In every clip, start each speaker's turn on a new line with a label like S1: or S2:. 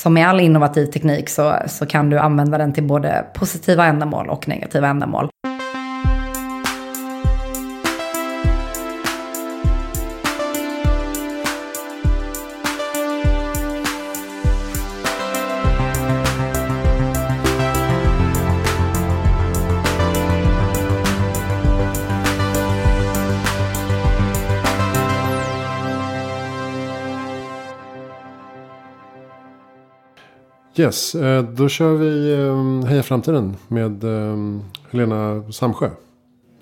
S1: som med all innovativ teknik så, så kan du använda den till både positiva ändamål och negativa ändamål.
S2: Yes, eh, då kör vi eh, Heja Framtiden med eh, Helena Samsjö.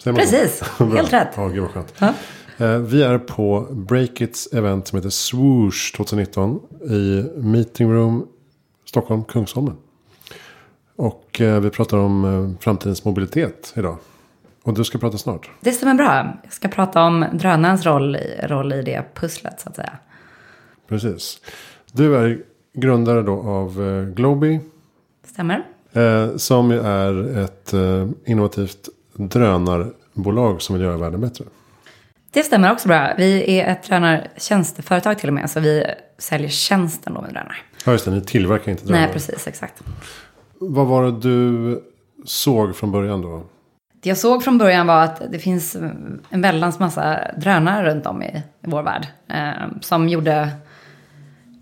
S1: Precis, helt rätt.
S2: Ja, gud vad skönt. Ja. Vi är på Breakits event som heter Swoosh 2019 i Meeting Room Stockholm, Kungsholmen. Och vi pratar om framtidens mobilitet idag. Och du ska prata snart.
S1: Det stämmer bra. Jag ska prata om drönarens roll i, roll i det pusslet så att säga.
S2: Precis. Du är grundare då av eh, Globy.
S1: Stämmer.
S2: Eh, som ju är ett eh, innovativt drönarbolag som vill göra världen bättre.
S1: Det stämmer också bra. Vi är ett drönartjänsteföretag till och med. Så vi säljer tjänsten då med drönare.
S2: Ja just det, ni tillverkar inte drönare.
S1: Nej precis, exakt.
S2: Vad var det du såg från början då?
S1: Det jag såg från början var att det finns en väldans massa drönare runt om i, i vår värld. Eh, som gjorde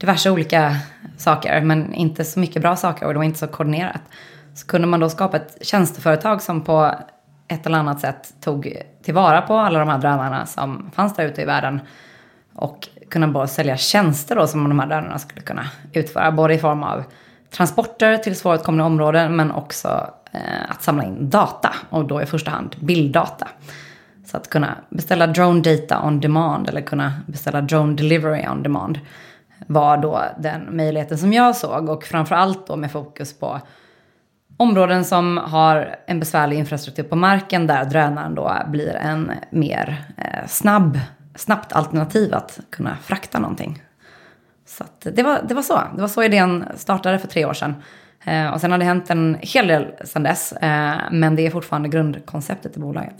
S1: diverse olika saker, men inte så mycket bra saker och det var inte så koordinerat. Så kunde man då skapa ett tjänsteföretag som på ett eller annat sätt tog tillvara på alla de här drönarna som fanns där ute i världen och kunna bara sälja tjänster då som de här drönarna skulle kunna utföra, både i form av transporter till svåråtkomliga områden men också eh, att samla in data och då i första hand bilddata. Så att kunna beställa drone data on demand eller kunna beställa drone delivery on demand var då den möjligheten som jag såg och framförallt då med fokus på områden som har en besvärlig infrastruktur på marken där drönaren då blir en mer eh, snabb, snabbt alternativ att kunna frakta någonting. Så det, var, det var så. Det var så idén startade för tre år sedan. Eh, och sen har det hänt en hel del sedan dess. Eh, men det är fortfarande grundkonceptet i bolaget.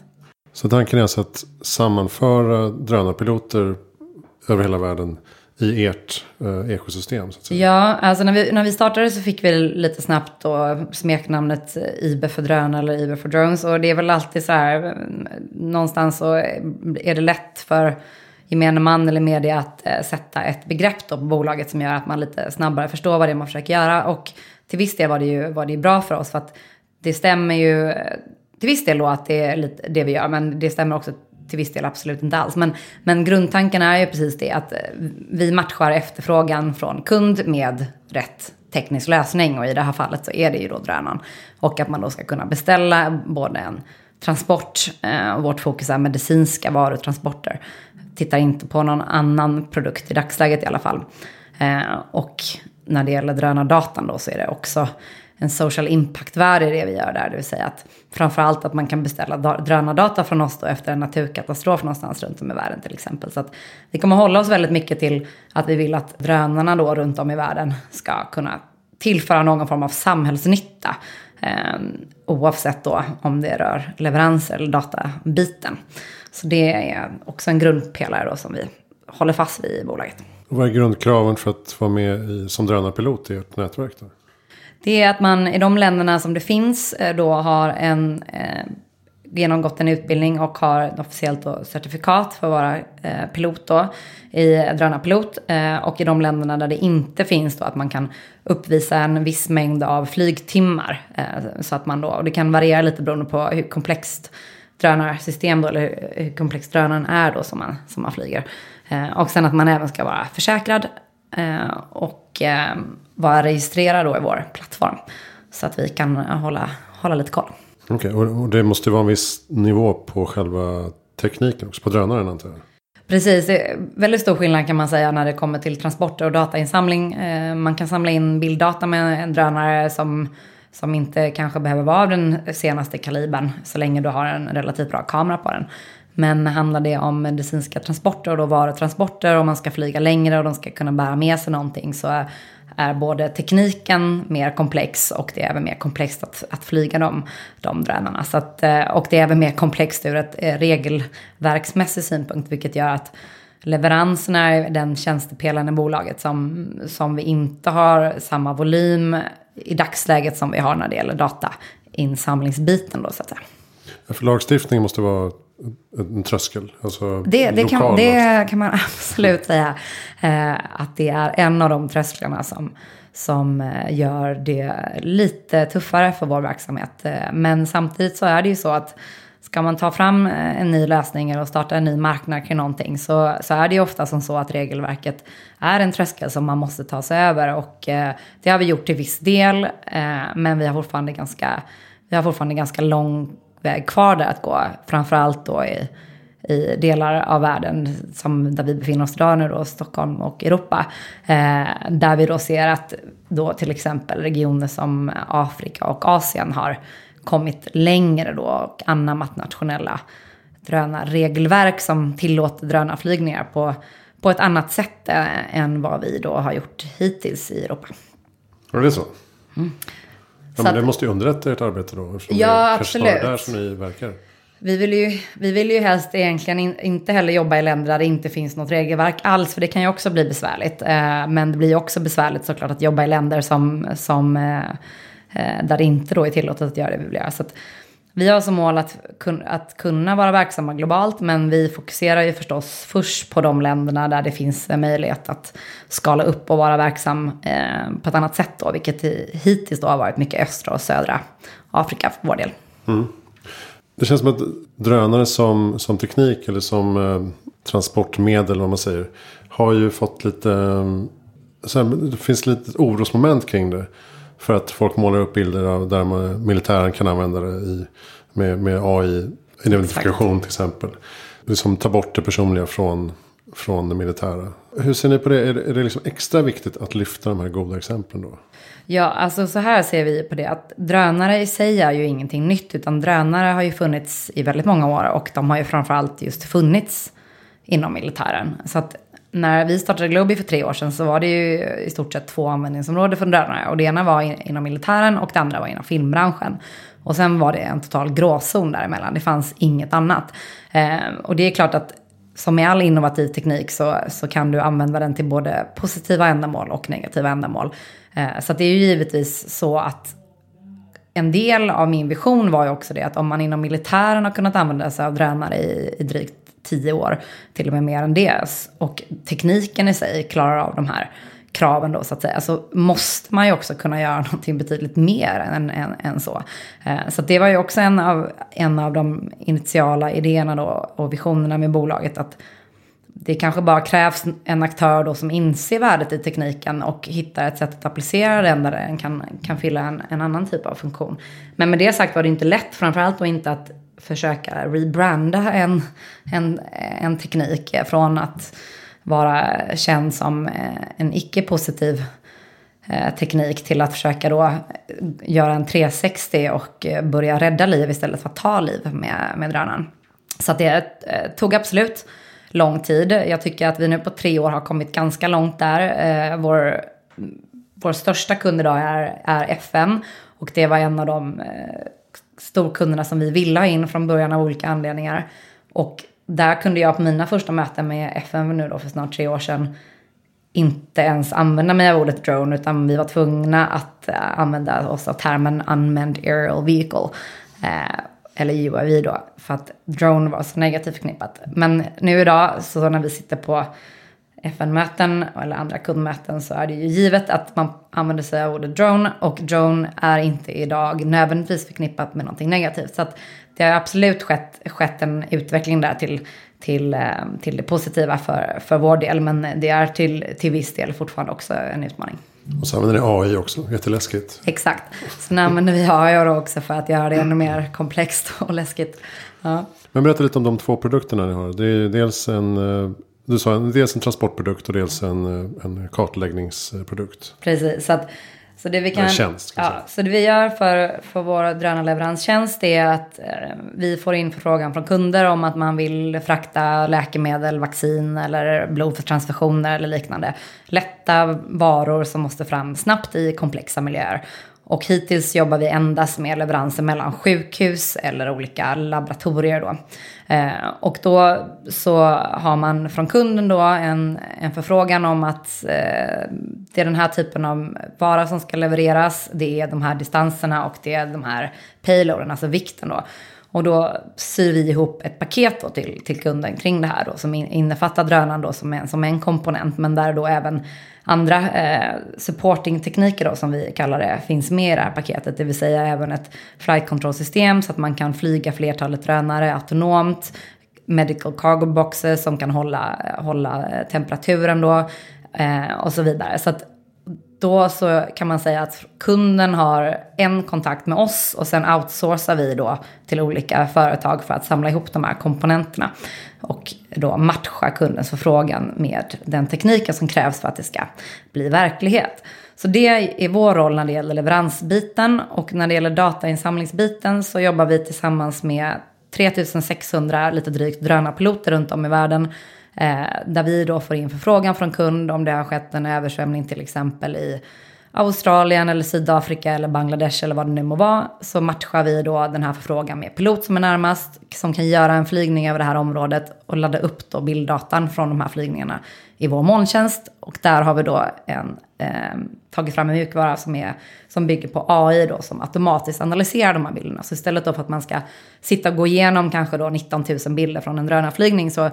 S2: Så tanken är alltså att sammanföra drönarpiloter över hela världen i ert eh, ekosystem? Så att säga.
S1: Ja, alltså när vi, när vi startade så fick vi lite snabbt då smeknamnet eh, IBE för drönare eller IBE för drones. Och det är väl alltid så här, mm, någonstans så är det lätt för gemene man eller media att eh, sätta ett begrepp då på bolaget som gör att man lite snabbare förstår vad det är man försöker göra. Och till viss del var det ju var det bra för oss för att det stämmer ju eh, till viss del då att det är lite det vi gör, men det stämmer också till viss del absolut inte alls. Men, men grundtanken är ju precis det att eh, vi matchar efterfrågan från kund med rätt teknisk lösning och i det här fallet så är det ju då drönaren. Och att man då ska kunna beställa både en transport, eh, och vårt fokus är medicinska varutransporter. Tittar inte på någon annan produkt i dagsläget i alla fall. Eh, och när det gäller drönardatan då så är det också en social impact-värde i det vi gör där. Det vill säga att framförallt att man kan beställa drönardata från oss då efter en naturkatastrof någonstans runt om i världen till exempel. Så att vi kommer hålla oss väldigt mycket till att vi vill att drönarna då runt om i världen ska kunna tillföra någon form av samhällsnytta. Eh, oavsett då om det rör leveranser eller databiten. Så det är också en grundpelare då som vi håller fast vid i bolaget.
S2: Vad är grundkraven för att vara med i, som drönarpilot i ert nätverk? Då?
S1: Det är att man i de länderna som det finns eh, då har en eh, genomgått en utbildning och har ett officiellt då, certifikat för att vara eh, pilot då, i eh, drönarpilot. Eh, och i de länderna där det inte finns då att man kan uppvisa en viss mängd av flygtimmar. Eh, så att man då, och det kan variera lite beroende på hur komplext drönarsystem då, eller hur komplex drönaren är då som man, som man flyger. Eh, och sen att man även ska vara försäkrad Eh, och eh, vara registrerad då i vår plattform. Så att vi kan hålla, hålla lite koll.
S2: Okej, okay, och det måste vara en viss nivå på själva tekniken också, på drönaren antar jag?
S1: Precis, det är väldigt stor skillnad kan man säga när det kommer till transporter och datainsamling. Eh, man kan samla in bilddata med en drönare som, som inte kanske behöver vara av den senaste kalibern så länge du har en relativt bra kamera på den. Men handlar det om medicinska transporter och då varutransporter och man ska flyga längre och de ska kunna bära med sig någonting så är både tekniken mer komplex och det är även mer komplext att, att flyga de, de drönarna. Så att, eh, och det är även mer komplext ur ett eh, regelverksmässig synpunkt vilket gör att leveranserna är den tjänstepelaren i bolaget som, som vi inte har samma volym i dagsläget som vi har när det gäller datainsamlingsbiten då så att säga.
S2: För lagstiftningen måste vara en tröskel? Alltså
S1: det, det, kan, det kan man absolut säga. Eh, att det är en av de trösklarna som, som eh, gör det lite tuffare för vår verksamhet. Eh, men samtidigt så är det ju så att ska man ta fram eh, en ny lösning och starta en ny marknad kring någonting så, så är det ju ofta som så att regelverket är en tröskel som man måste ta sig över. Och eh, det har vi gjort till viss del, eh, men vi har fortfarande ganska, vi har fortfarande ganska lång väg kvar där att gå. Framförallt då i, i delar av världen som där vi befinner oss idag nu då, Stockholm och Europa. Eh, där vi då ser att då till exempel regioner som Afrika och Asien har kommit längre då och anammat nationella drönarregelverk som tillåter drönarflygningar på, på ett annat sätt eh, än vad vi då har gjort hittills i Europa.
S2: Ja, det så? Mm. Ja, men det måste ju underlätta ert arbete då.
S1: Ja, absolut. Det
S2: där som ni verkar.
S1: Vi vill, ju, vi vill ju helst egentligen in, inte heller jobba i länder där det inte finns något regelverk alls. För det kan ju också bli besvärligt. Eh, men det blir också besvärligt såklart att jobba i länder som, som eh, Eh, där det inte då är tillåtet att göra det vi vill göra. Så vi har som mål att, att kunna vara verksamma globalt, men vi fokuserar ju förstås först på de länderna där det finns möjlighet att skala upp och vara verksam eh, på ett annat sätt då, vilket hittills då har varit mycket östra och södra Afrika för vår del. Mm.
S2: Det känns som att drönare som, som teknik eller som eh, transportmedel, vad man säger, har ju fått lite, eh, så här, det finns lite orosmoment kring det. För att folk målar upp bilder av där man, militären kan använda det i, med, med AI-identifikation till exempel. Liksom ta bort det personliga från, från det militära. Hur ser ni på det? Är det, är det liksom extra viktigt att lyfta de här goda exemplen då?
S1: Ja, alltså så här ser vi på det att drönare i sig är ju ingenting nytt utan drönare har ju funnits i väldigt många år och de har ju framförallt just funnits inom militären. Så att när vi startade Globi för tre år sedan så var det ju i stort sett två användningsområden för drönare. Och det ena var inom militären och det andra var inom filmbranschen. Och sen var det en total gråzon däremellan. Det fanns inget annat. Eh, och det är klart att som med all innovativ teknik så, så kan du använda den till både positiva ändamål och negativa ändamål. Eh, så det är ju givetvis så att en del av min vision var ju också det att om man inom militären har kunnat använda sig av drönare i, i drygt tio år, till och med mer än det. Och tekniken i sig klarar av de här kraven då så att säga. Så måste man ju också kunna göra någonting betydligt mer än, än, än så. Eh, så det var ju också en av, en av de initiala idéerna då och visionerna med bolaget. att det kanske bara krävs en aktör då som inser värdet i tekniken och hittar ett sätt att applicera den där den kan, kan fylla en, en annan typ av funktion. Men med det sagt var det inte lätt, framförallt då inte att försöka rebranda en, en, en teknik från att vara känd som eh, en icke-positiv eh, teknik till att försöka då göra en 360 och eh, börja rädda liv istället för att ta liv med, med drönaren. Så det tog absolut lång tid. Jag tycker att vi nu på tre år har kommit ganska långt där. Vår, vår största kund idag är, är FN och det var en av de storkunderna som vi ville ha in från början av olika anledningar. Och där kunde jag på mina första möten med FN nu då för snart tre år sedan inte ens använda mig av ordet drone utan vi var tvungna att eh, använda oss av termen unmanned aerial vehicle. Eh, eller UAV då, för att drone var så negativt förknippat. Men nu idag, så när vi sitter på FN-möten eller andra kundmöten så är det ju givet att man använder sig av ordet drone och drone är inte idag nödvändigtvis förknippat med någonting negativt. Så att det har absolut skett, skett en utveckling där till, till, eh, till det positiva för, för vår del men det är till, till viss del fortfarande också en utmaning.
S2: Och så använder ni AI också, jätteläskigt.
S1: Exakt. Sen använder vi AI också för att göra det ännu mer komplext och läskigt. Ja.
S2: Men berätta lite om de två produkterna ni har. Det är dels en eh, du sa dels en transportprodukt och dels en, en kartläggningsprodukt.
S1: Precis. Så, att, så det vi kan... En
S2: tjänst.
S1: Ja, så det vi gör för, för vår drönarleveranstjänst är att eh, vi får in förfrågan från kunder om att man vill frakta läkemedel, vaccin eller blod för transfusioner eller liknande. Lätta varor som måste fram snabbt i komplexa miljöer. Och hittills jobbar vi endast med leveranser mellan sjukhus eller olika laboratorier då. Eh, och då så har man från kunden då en, en förfrågan om att eh, det är den här typen av vara som ska levereras. Det är de här distanserna och det är de här payloaden, alltså vikten då. Och då syr vi ihop ett paket då till, till kunden kring det här då, som innefattar drönaren då som en, som en komponent, men där då även andra eh, supporting-tekniker då, som vi kallar det, finns med i det här paketet. Det vill säga även ett flight control-system så att man kan flyga flertalet drönare autonomt. Medical cargo boxes som kan hålla, hålla eh, temperaturen då eh, och så vidare. Så att då så kan man säga att kunden har en kontakt med oss och sen outsourcar vi då till olika företag för att samla ihop de här komponenterna. Och då matcha kundens förfrågan med den tekniken som krävs för att det ska bli verklighet. Så det är vår roll när det gäller leveransbiten och när det gäller datainsamlingsbiten så jobbar vi tillsammans med 3600 lite drygt drönarpiloter runt om i världen Eh, där vi då får in förfrågan från kund om det har skett en översvämning till exempel i Australien eller Sydafrika eller Bangladesh eller vad det nu må vara. Så matchar vi då den här förfrågan med pilot som är närmast. Som kan göra en flygning över det här området och ladda upp då bilddatan från de här flygningarna i vår molntjänst. Och där har vi då en, eh, tagit fram en mjukvara som, är, som bygger på AI då som automatiskt analyserar de här bilderna. Så istället då för att man ska sitta och gå igenom kanske då 19 000 bilder från en drönarflygning så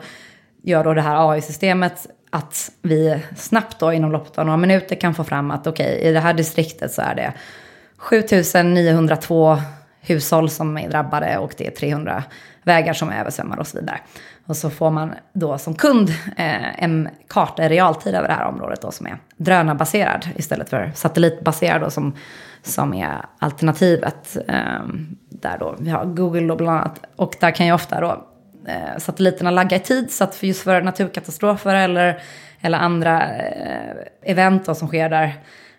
S1: gör då det här AI-systemet att vi snabbt då inom loppet av några minuter kan få fram att okej, okay, i det här distriktet så är det 7902 hushåll som är drabbade och det är 300 vägar som är översvämmade och så vidare. Och så får man då som kund eh, en karta i realtid över det här området då som är drönarbaserad istället för satellitbaserad då som, som är alternativet. Eh, där då vi har Google då bland annat. Och där kan ju ofta då eh, satelliterna lagga i tid. Så att för just för naturkatastrofer eller, eller andra eh, event då, som sker där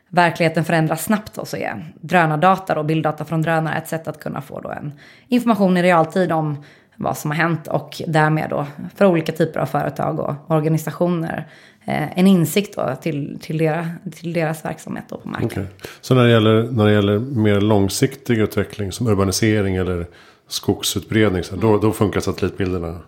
S1: verkligheten förändras snabbt då, så är drönardata och bilddata från drönare ett sätt att kunna få då en information i realtid om vad som har hänt och därmed då för olika typer av företag och organisationer eh, en insikt då till, till, deras, till deras verksamhet då på marken. Okay.
S2: Så när det, gäller, när det gäller mer långsiktig utveckling som urbanisering eller skogsutbredning. Så då, då funkar satellitbilderna?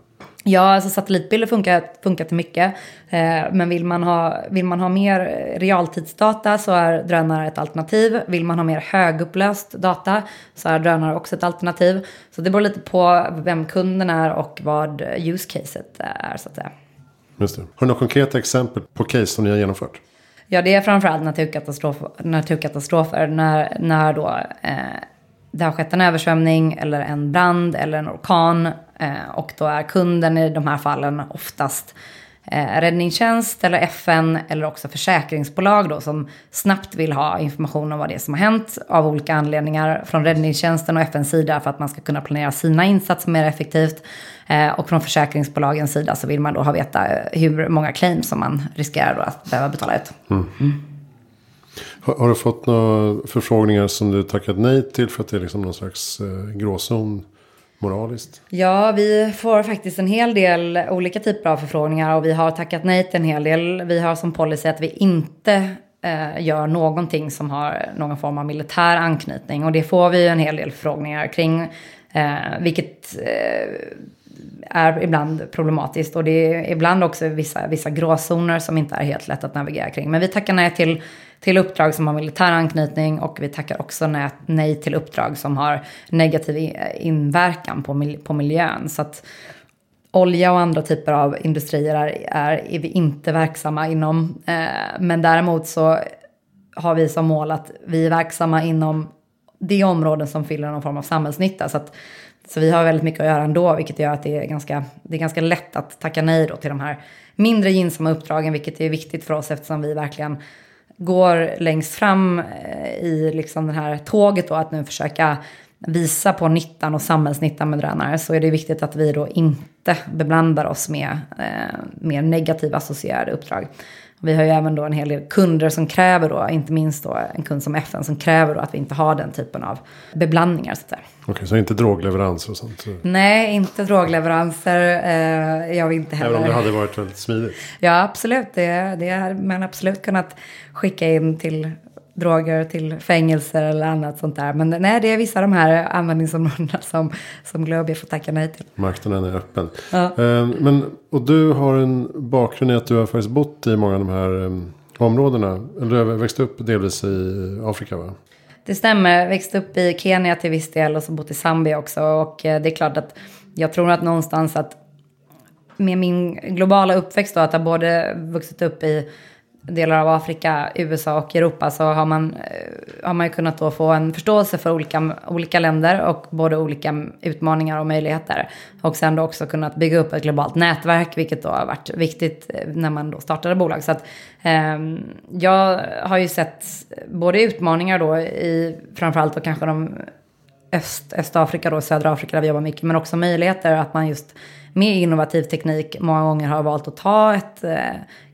S1: Ja, alltså satellitbilder funkar, funkar till mycket. Eh, men vill man, ha, vill man ha mer realtidsdata så är drönare ett alternativ. Vill man ha mer högupplöst data så är drönare också ett alternativ. Så det beror lite på vem kunden är och vad use caset är så att säga.
S2: Just det. Har du några konkreta exempel på case som ni har genomfört?
S1: Ja, det är framförallt naturkatastrofer, naturkatastrofer när, när då eh, det har skett en översvämning eller en brand eller en orkan. Eh, och då är kunden i de här fallen oftast eh, räddningstjänst eller FN eller också försäkringsbolag då som snabbt vill ha information om vad det är som har hänt av olika anledningar från räddningstjänsten och FNs sida för att man ska kunna planera sina insatser mer effektivt. Eh, och från försäkringsbolagens sida så vill man då ha veta hur många claims som man riskerar att behöva betala ut. Mm. Mm.
S2: Har, har, du fått några förfrågningar som du tackat nej till för att det är liksom någon slags eh, gråzon moraliskt?
S1: Ja, vi får faktiskt en hel del olika typer av förfrågningar och vi har tackat nej till en hel del. Vi har som policy att vi inte eh, gör någonting som har någon form av militär anknytning och det får vi en hel del förfrågningar kring. Eh, vilket eh, är ibland problematiskt och det är ibland också vissa, vissa gråzoner som inte är helt lätt att navigera kring. Men vi tackar nej till till uppdrag som har militär anknytning och vi tackar också nej till uppdrag som har negativ inverkan på, på miljön. Så att olja och andra typer av industrier är, är, är vi inte verksamma inom. Eh, men däremot så har vi som mål att vi är verksamma inom det områden som fyller någon form av samhällsnytta. Så, att, så vi har väldigt mycket att göra ändå, vilket gör att det är ganska, det är ganska lätt att tacka nej då till de här mindre gynnsamma uppdragen, vilket är viktigt för oss eftersom vi verkligen går längst fram eh, i liksom det här tåget då, att nu försöka visa på nyttan och samhällsnyttan med drönare så är det viktigt att vi då inte beblandar oss med eh, mer negativa associerade uppdrag. Vi har ju även då en hel del kunder som kräver då, inte minst då en kund som FN, som kräver då att vi inte har den typen av beblandningar. Okej,
S2: okay, så inte drogleveranser och sånt?
S1: Nej, inte drogleveranser. Eh, jag vill inte heller.
S2: Även om det hade varit väldigt smidigt?
S1: Ja, absolut. Det, det hade man absolut kunnat skicka in till droger till fängelser eller annat sånt där. Men nej, det är vissa av de här användningsområdena som, som Globi får tacka nej till.
S2: Marknaden är öppen.
S1: Ja.
S2: Eh, men, och du har en bakgrund i att du har faktiskt bott i många av de här eh, områdena. Eller växt upp delvis i Afrika va?
S1: Det stämmer, växte upp i Kenya till viss del och så bott i Zambia också. Och eh, det är klart att jag tror att någonstans att med min globala uppväxt då, att jag både vuxit upp i delar av Afrika, USA och Europa så har man, eh, har man ju kunnat då få en förståelse för olika, olika länder och både olika utmaningar och möjligheter. Och sen då också kunnat bygga upp ett globalt nätverk, vilket då har varit viktigt eh, när man då startade bolag. Så att eh, jag har ju sett både utmaningar då i framförallt då kanske de Öst, Östafrika då, södra Afrika där vi jobbar mycket, men också möjligheter att man just med innovativ teknik många gånger har valt att ta ett eh,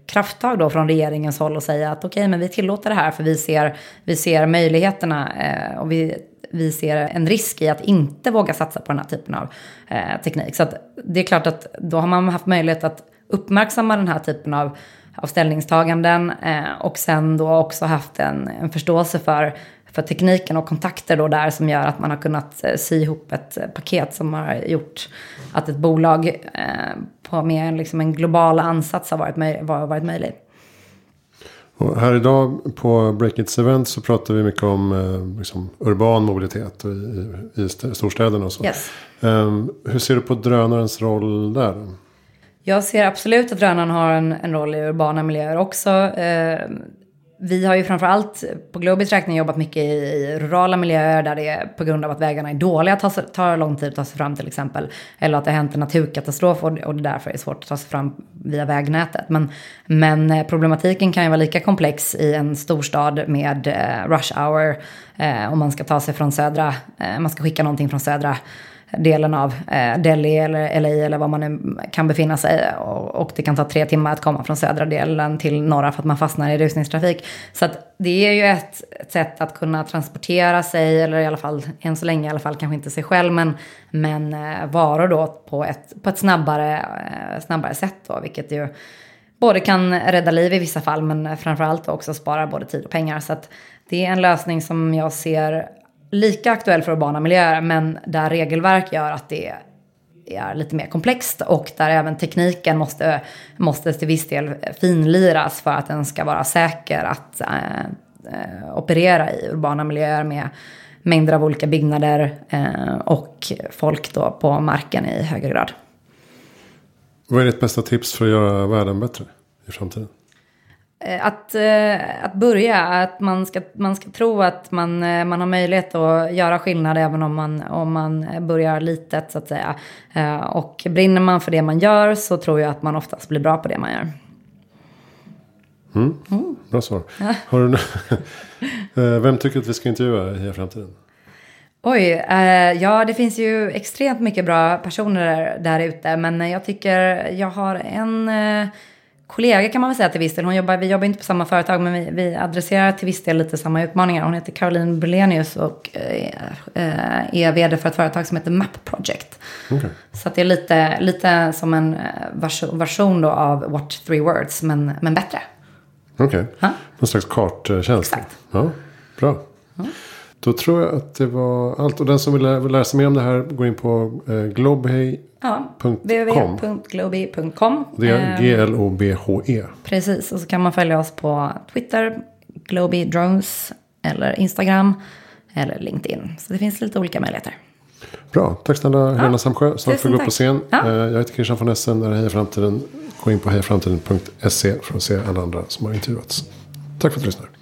S1: krafttag då från regeringens håll och säga att okej, okay, men vi tillåter det här för vi ser, vi ser möjligheterna eh, och vi, vi ser en risk i att inte våga satsa på den här typen av eh, teknik. Så det är klart att då har man haft möjlighet att uppmärksamma den här typen av av ställningstaganden eh, och sen då också haft en, en förståelse för för tekniken och kontakter då där som gör att man har kunnat eh, sy ihop ett eh, paket som har gjort att ett bolag eh, på med liksom en global ansats har varit, möj var, varit möjlig.
S2: Och här idag på Breakits event så pratar vi mycket om liksom, urban mobilitet i, i, storstäderna och så.
S1: Yes.
S2: Um, hur ser du på drönarens roll där?
S1: Jag ser absolut att drönaren har en, en roll i urbana miljöer också. Vi har ju framförallt på Globis räkning jobbat mycket i, i rurala miljöer där det är på grund av att vägarna är dåliga tar, tar lång tid att ta sig fram till exempel. Eller att det har hänt en naturkatastrof och, och det därför är svårt att ta sig fram via vägnätet. Men, men eh, problematiken kan ju vara lika komplex i en storstad med eh, rush hour. Eh, om man ska ta sig från södra, eh, man ska skicka någonting från södra delen av eh, Delhi eller LA eller var man nu kan befinna sig. Och, det kan ta tre timmar att komma från södra delen till norra för att man fastnar i rusningstrafik. Så att det är ju ett, ett, sätt att kunna transportera sig, eller i alla fall än så länge i alla fall kanske inte sig själv, men, men eh, varor då på ett, på ett snabbare, eh, snabbare sätt då, vilket ju både kan rädda liv i vissa fall, men framförallt också spara både tid och pengar. Så att det är en lösning som jag ser lika aktuell för urbana miljöer men där regelverk gör att det är lite mer komplext och där även tekniken måste, måste till viss del finliras för att den ska vara säker att eh, operera i urbana miljöer med mängder av olika byggnader eh, och folk då på marken i högre grad.
S2: Vad är ditt bästa tips för att göra världen bättre i framtiden?
S1: Eh, att, eh, att börja, att man ska, man ska tro att man, eh, man har möjlighet att göra skillnad även om man, om man börjar litet så att säga. Och brinner man för det man gör så tror jag att man oftast blir bra på det man gör.
S2: Mm. Mm. Bra svar. Ja. Har du, vem tycker att vi ska intervjua i framtiden?
S1: Oj, ja det finns ju extremt mycket bra personer där ute. Men jag tycker jag har en kollega kan man väl säga till viss del. Hon jobbar, vi jobbar inte på samma företag men vi, vi adresserar till viss del lite samma utmaningar. Hon heter Caroline Brelenius och eh, är vd för ett företag som heter Map Project. Okay. Så det är lite, lite som en eh, version då av What Three Words men, men bättre.
S2: Okej, okay. någon slags karttjänst. Exakt. Ja, bra. Ja. Då tror jag att det var allt. Och den som vill lära, sig mer om det här går in på eh, globhey.com.
S1: Ja, www.globy.com.
S2: Det är G-L-O-B-H-E.
S1: Precis, och så kan man följa oss på Twitter, Globy Drones, eller Instagram, eller LinkedIn. Så det finns lite olika möjligheter.
S2: Bra, tack snälla Helena Samsjö. Snart får gå upp på scen. Ja. Eh, jag heter Christian von Essen, det här är Heja Framtiden. Gå in på hejaframtiden.se för att se alla andra som har intervjuats. Tack för att du lyssnar.